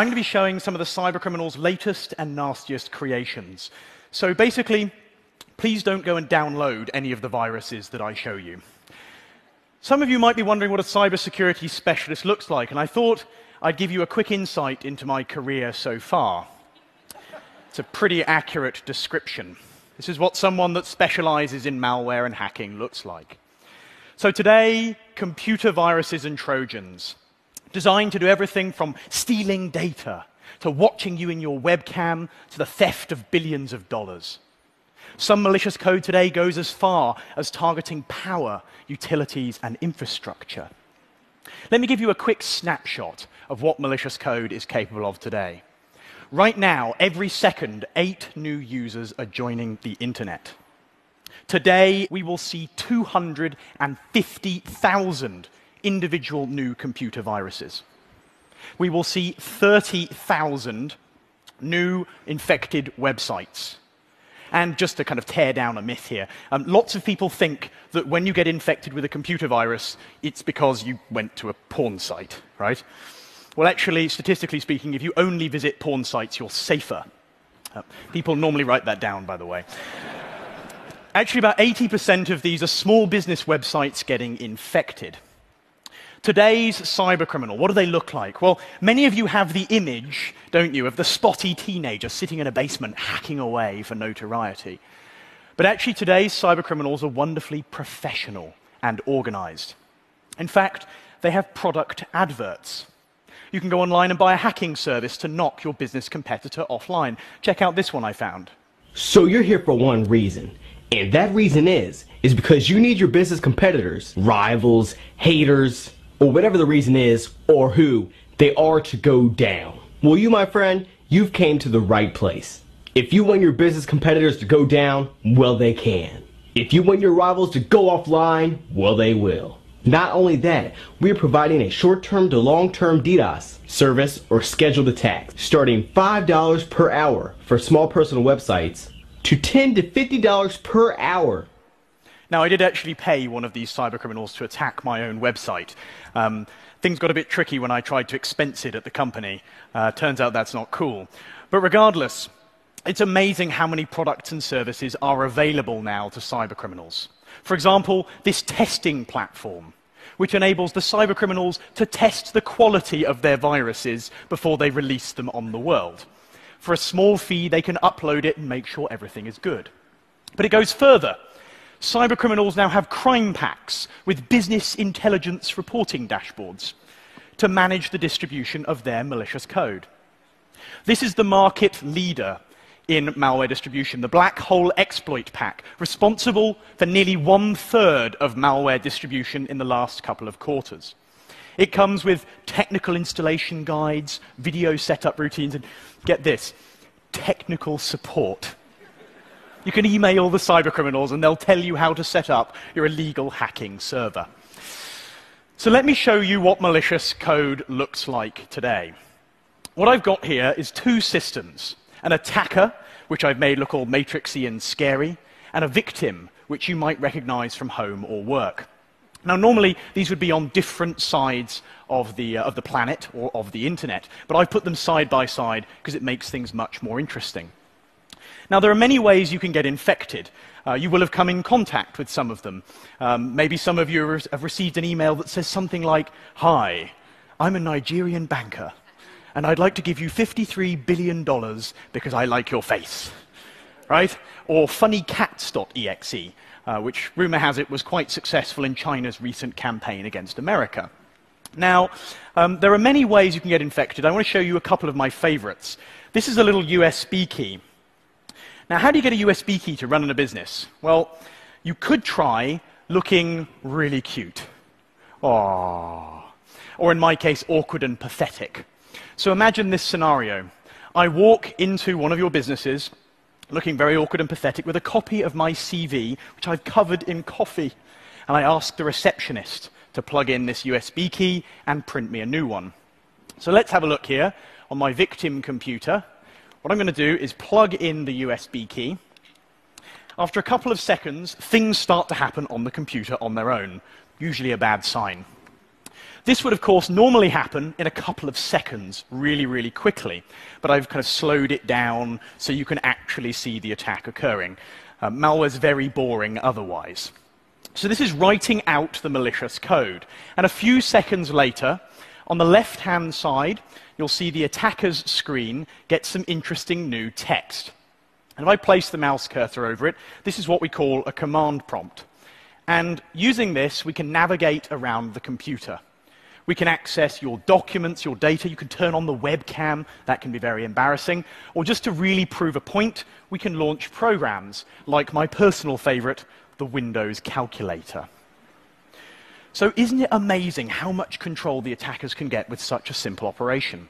I'm going to be showing some of the cybercriminals' latest and nastiest creations. So basically, please don't go and download any of the viruses that I show you. Some of you might be wondering what a cybersecurity specialist looks like, and I thought I'd give you a quick insight into my career so far. It's a pretty accurate description. This is what someone that specializes in malware and hacking looks like. So today, computer viruses and Trojans, designed to do everything from stealing data to watching you in your webcam to the theft of billions of dollars. Some malicious code today goes as far as targeting power, utilities, and infrastructure. Let me give you a quick snapshot of what malicious code is capable of today. Right now, every second, eight new users are joining the internet. Today, we will see 250,000 individual new computer viruses. We will see 30,000 new infected websites. And just to kind of tear down a myth here, um, lots of people think that when you get infected with a computer virus, it's because you went to a porn site, right? Well, actually, statistically speaking, if you only visit porn sites, you're safer. Uh, people normally write that down, by the way. actually, about 80% of these are small business websites getting infected. Today's cybercriminal, what do they look like? Well, many of you have the image, don't you, of the spotty teenager sitting in a basement hacking away for notoriety. But actually, today's cybercriminals are wonderfully professional and organized. In fact, they have product adverts. You can go online and buy a hacking service to knock your business competitor offline. Check out this one I found. So you're here for one reason. And that reason is, is because you need your business competitors, rivals, haters, or whatever the reason is, or who they are to go down. Well, you, my friend, you've came to the right place. If you want your business competitors to go down, well, they can. If you want your rivals to go offline, well, they will. Not only that, we are providing a short-term to long-term DDoS service or scheduled attack, starting $5 per hour for small personal websites to 10 to $50 per hour. Now, I did actually pay one of these cybercriminals to attack my own website. Um, things got a bit tricky when I tried to expense it at the company. Uh, turns out that's not cool. But regardless, it's amazing how many products and services are available now to cybercriminals. For example, this testing platform, which enables the cybercriminals to test the quality of their viruses before they release them on the world. For a small fee, they can upload it and make sure everything is good. But it goes further. Cybercriminals now have crime packs with business intelligence reporting dashboards to manage the distribution of their malicious code. This is the market leader in malware distribution, the Black Hole Exploit Pack, responsible for nearly one third of malware distribution in the last couple of quarters. It comes with technical installation guides, video setup routines, and get this technical support. You can email the cybercriminals and they'll tell you how to set up your illegal hacking server. So let me show you what malicious code looks like today. What I've got here is two systems an attacker, which I've made look all matrixy and scary, and a victim, which you might recognize from home or work. Now, normally, these would be on different sides of the, uh, of the planet or of the internet, but I've put them side by side because it makes things much more interesting. Now, there are many ways you can get infected. Uh, you will have come in contact with some of them. Um, maybe some of you have received an email that says something like, Hi, I'm a Nigerian banker and I'd like to give you $53 billion because I like your face. Right? Or funnycats.exe, uh, which rumor has it was quite successful in China's recent campaign against America. Now, um, there are many ways you can get infected. I want to show you a couple of my favorites. This is a little USB key. Now, how do you get a USB key to run in a business? Well, you could try looking really cute. Aww. Or in my case, awkward and pathetic. So imagine this scenario. I walk into one of your businesses, looking very awkward and pathetic, with a copy of my CV, which I've covered in coffee. And I ask the receptionist to plug in this USB key and print me a new one. So let's have a look here on my victim computer. What I'm going to do is plug in the USB key. After a couple of seconds, things start to happen on the computer on their own, usually a bad sign. This would, of course, normally happen in a couple of seconds, really, really quickly. But I've kind of slowed it down so you can actually see the attack occurring. Uh, malware's very boring otherwise. So this is writing out the malicious code. And a few seconds later, on the left-hand side, you'll see the attacker's screen get some interesting new text. And if I place the mouse cursor over it, this is what we call a command prompt. And using this, we can navigate around the computer. We can access your documents, your data. You can turn on the webcam. That can be very embarrassing. Or just to really prove a point, we can launch programs like my personal favorite, the Windows calculator. So, isn't it amazing how much control the attackers can get with such a simple operation?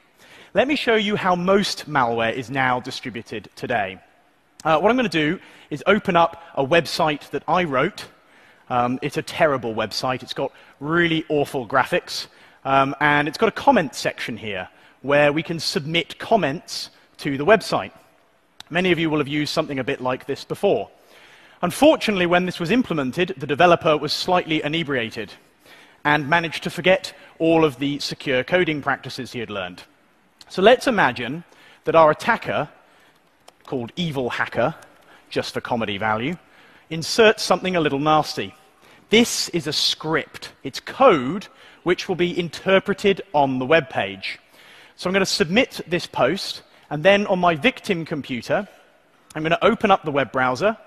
Let me show you how most malware is now distributed today. Uh, what I'm going to do is open up a website that I wrote. Um, it's a terrible website. It's got really awful graphics. Um, and it's got a comment section here where we can submit comments to the website. Many of you will have used something a bit like this before. Unfortunately, when this was implemented, the developer was slightly inebriated and managed to forget all of the secure coding practices he had learned. So let's imagine that our attacker, called Evil Hacker, just for comedy value, inserts something a little nasty. This is a script. It's code which will be interpreted on the web page. So I'm going to submit this post, and then on my victim computer, I'm going to open up the web browser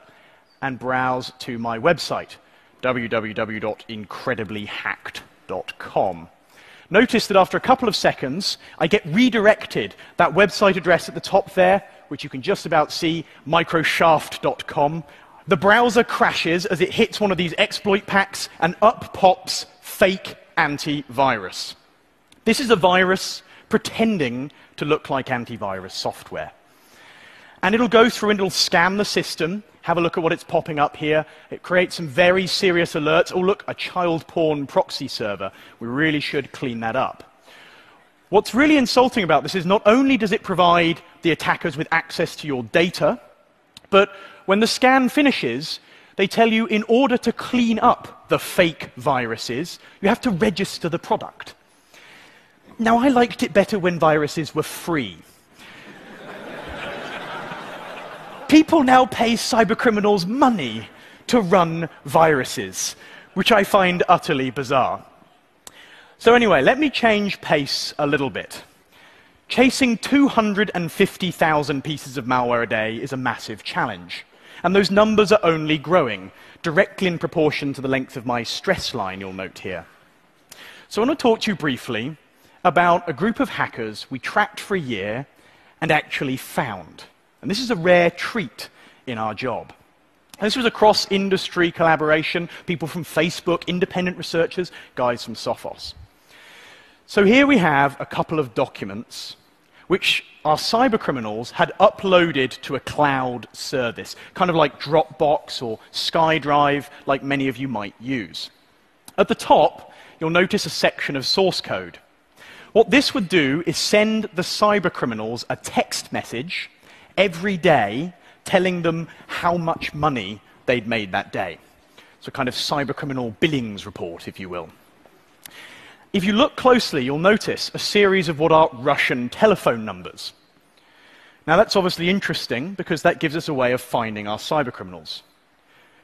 and browse to my website, www.incrediblyhacked.com. Notice that after a couple of seconds, I get redirected. That website address at the top there, which you can just about see, microshaft.com. The browser crashes as it hits one of these exploit packs, and up pops fake antivirus. This is a virus pretending to look like antivirus software. And it'll go through and it'll scan the system, have a look at what it's popping up here. It creates some very serious alerts. Oh, look, a child porn proxy server. We really should clean that up. What's really insulting about this is not only does it provide the attackers with access to your data, but when the scan finishes, they tell you in order to clean up the fake viruses, you have to register the product. Now, I liked it better when viruses were free. People now pay cybercriminals money to run viruses, which I find utterly bizarre. So, anyway, let me change pace a little bit. Chasing 250,000 pieces of malware a day is a massive challenge. And those numbers are only growing, directly in proportion to the length of my stress line, you'll note here. So I want to talk to you briefly about a group of hackers we tracked for a year and actually found. And this is a rare treat in our job. This was a cross industry collaboration, people from Facebook, independent researchers, guys from Sophos. So here we have a couple of documents which our cybercriminals had uploaded to a cloud service, kind of like Dropbox or SkyDrive, like many of you might use. At the top, you'll notice a section of source code. What this would do is send the cybercriminals a text message every day telling them how much money they'd made that day. So, a kind of cybercriminal billings report, if you will. If you look closely, you'll notice a series of what are Russian telephone numbers. Now, that's obviously interesting because that gives us a way of finding our cybercriminals.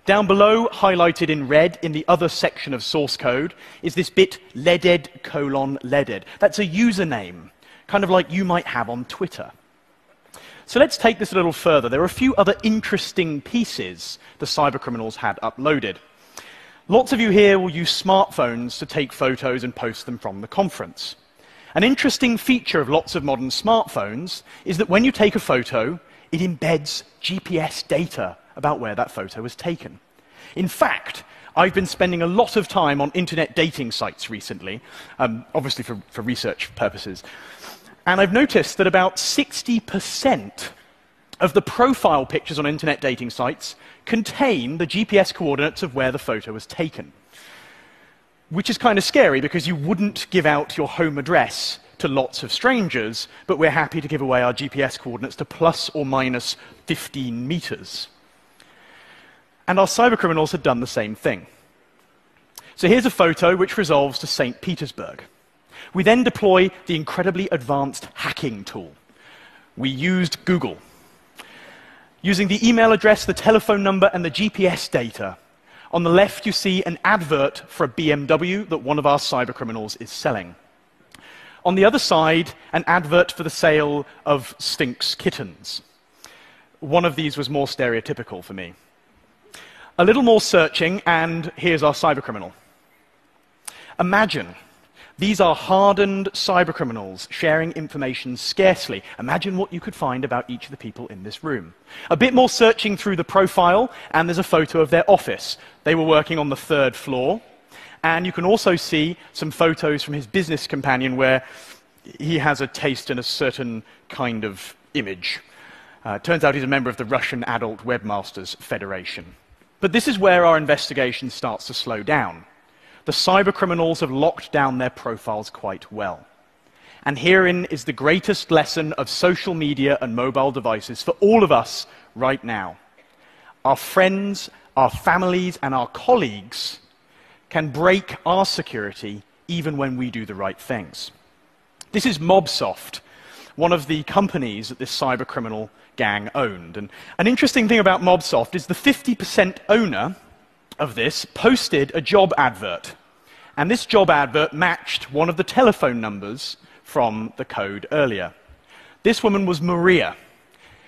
Down below, highlighted in red in the other section of source code, is this bit leaded colon leaded. That's a username, kind of like you might have on Twitter. So let's take this a little further. There are a few other interesting pieces the cybercriminals had uploaded. Lots of you here will use smartphones to take photos and post them from the conference. An interesting feature of lots of modern smartphones is that when you take a photo, it embeds GPS data about where that photo was taken. In fact, I've been spending a lot of time on internet dating sites recently, um, obviously for, for research purposes. And I've noticed that about 60% of the profile pictures on internet dating sites contain the GPS coordinates of where the photo was taken. Which is kind of scary because you wouldn't give out your home address to lots of strangers, but we're happy to give away our GPS coordinates to plus or minus 15 meters. And our cybercriminals had done the same thing. So here's a photo which resolves to St. Petersburg. We then deploy the incredibly advanced hacking tool. We used Google. Using the email address, the telephone number, and the GPS data, on the left you see an advert for a BMW that one of our cybercriminals is selling. On the other side, an advert for the sale of Sphynx kittens. One of these was more stereotypical for me. A little more searching, and here's our cybercriminal. Imagine these are hardened cybercriminals sharing information scarcely. Imagine what you could find about each of the people in this room. A bit more searching through the profile, and there's a photo of their office. They were working on the third floor. And you can also see some photos from his business companion where he has a taste in a certain kind of image. Uh, turns out he's a member of the Russian Adult Webmasters Federation. But this is where our investigation starts to slow down. The cybercriminals have locked down their profiles quite well. And herein is the greatest lesson of social media and mobile devices for all of us right now. Our friends, our families, and our colleagues can break our security even when we do the right things. This is Mobsoft, one of the companies that this cyber criminal gang owned. And an interesting thing about Mobsoft is the 50% owner of this posted a job advert. And this job advert matched one of the telephone numbers from the code earlier. This woman was Maria.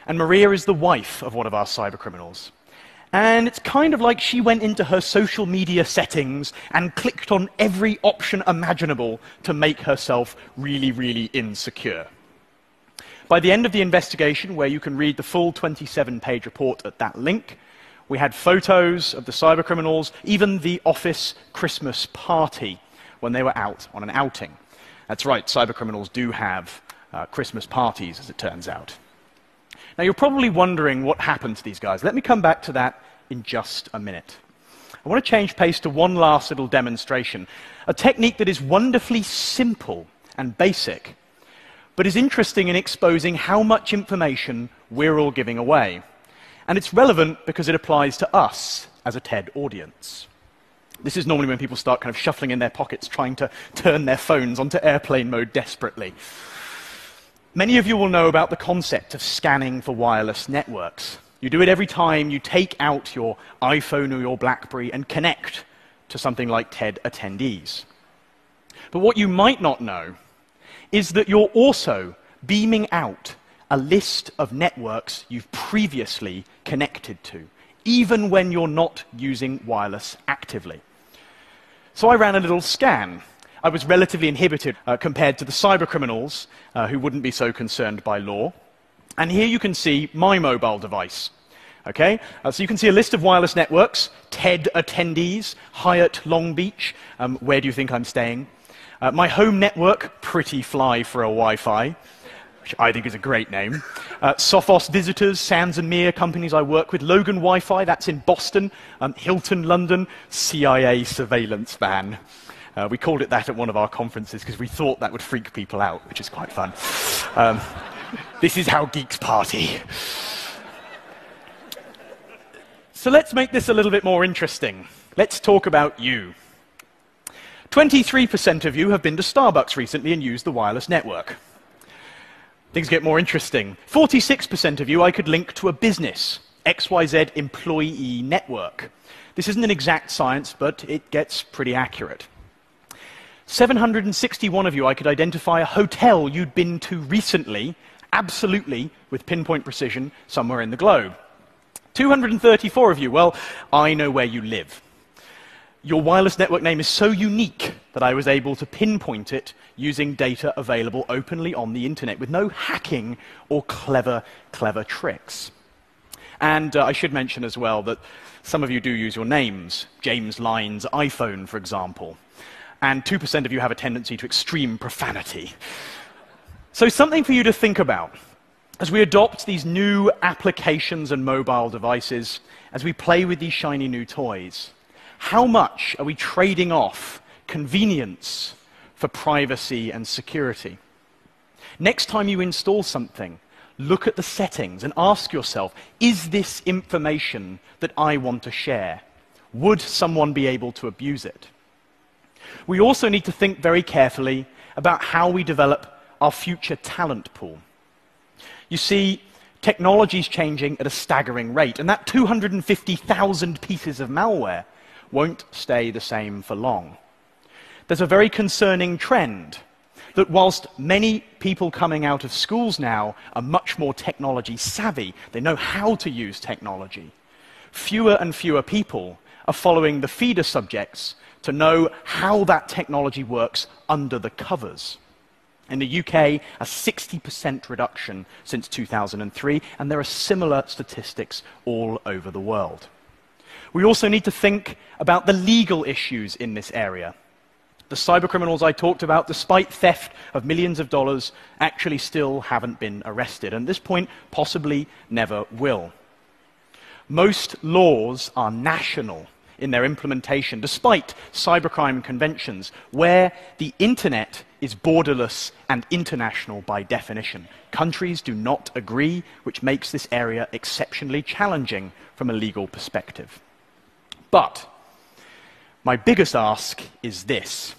And Maria is the wife of one of our cyber criminals. And it's kind of like she went into her social media settings and clicked on every option imaginable to make herself really, really insecure. By the end of the investigation, where you can read the full 27 page report at that link, we had photos of the cybercriminals, even the office Christmas party when they were out on an outing. That's right, cybercriminals do have uh, Christmas parties, as it turns out. Now, you're probably wondering what happened to these guys. Let me come back to that in just a minute. I want to change pace to one last little demonstration, a technique that is wonderfully simple and basic, but is interesting in exposing how much information we're all giving away. And it's relevant because it applies to us as a TED audience. This is normally when people start kind of shuffling in their pockets, trying to turn their phones onto airplane mode desperately. Many of you will know about the concept of scanning for wireless networks. You do it every time you take out your iPhone or your Blackberry and connect to something like TED attendees. But what you might not know is that you're also beaming out a list of networks you've previously connected to, even when you're not using wireless actively. So I ran a little scan I was relatively inhibited uh, compared to the cyber criminals uh, who wouldn't be so concerned by law. And here you can see my mobile device. Okay? Uh, so you can see a list of wireless networks, TED attendees, Hyatt Long Beach. Um, where do you think I'm staying? Uh, my home network, pretty fly for a Wi Fi, which I think is a great name. Uh, Sophos visitors, Sands and Meer companies I work with, Logan Wi Fi, that's in Boston, um, Hilton London, CIA surveillance van. Uh, we called it that at one of our conferences because we thought that would freak people out, which is quite fun. Um, this is how geeks party. So let's make this a little bit more interesting. Let's talk about you. 23% of you have been to Starbucks recently and used the wireless network. Things get more interesting. 46% of you I could link to a business, XYZ employee network. This isn't an exact science, but it gets pretty accurate. 761 of you, I could identify a hotel you'd been to recently, absolutely with pinpoint precision, somewhere in the globe. 234 of you, well, I know where you live. Your wireless network name is so unique that I was able to pinpoint it using data available openly on the internet with no hacking or clever, clever tricks. And uh, I should mention as well that some of you do use your names. James Lyne's iPhone, for example and 2% of you have a tendency to extreme profanity. So, something for you to think about as we adopt these new applications and mobile devices, as we play with these shiny new toys. How much are we trading off convenience for privacy and security? Next time you install something, look at the settings and ask yourself is this information that I want to share? Would someone be able to abuse it? We also need to think very carefully about how we develop our future talent pool. You see, technology is changing at a staggering rate, and that 250,000 pieces of malware won't stay the same for long. There's a very concerning trend that whilst many people coming out of schools now are much more technology savvy, they know how to use technology, fewer and fewer people are following the feeder subjects to know how that technology works under the covers. In the UK, a 60% reduction since 2003, and there are similar statistics all over the world. We also need to think about the legal issues in this area. The cybercriminals I talked about, despite theft of millions of dollars, actually still haven't been arrested, and at this point, possibly never will. Most laws are national in their implementation, despite cybercrime conventions, where the internet is borderless and international by definition. Countries do not agree, which makes this area exceptionally challenging from a legal perspective. But my biggest ask is this.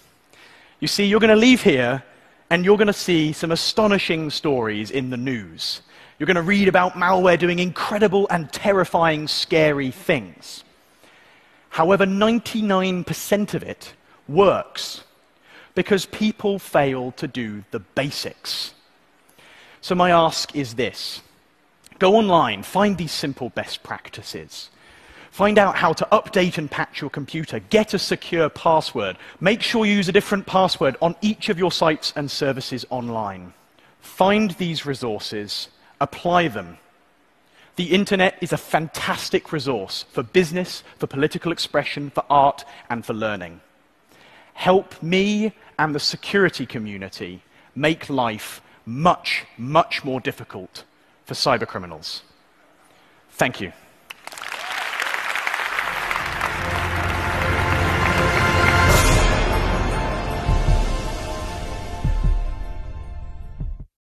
You see, you're going to leave here and you're going to see some astonishing stories in the news. You're going to read about malware doing incredible and terrifying, scary things. However, 99% of it works because people fail to do the basics. So, my ask is this go online, find these simple best practices. Find out how to update and patch your computer. Get a secure password. Make sure you use a different password on each of your sites and services online. Find these resources, apply them, the internet is a fantastic resource for business, for political expression, for art, and for learning. Help me and the security community make life much, much more difficult for cybercriminals. Thank you.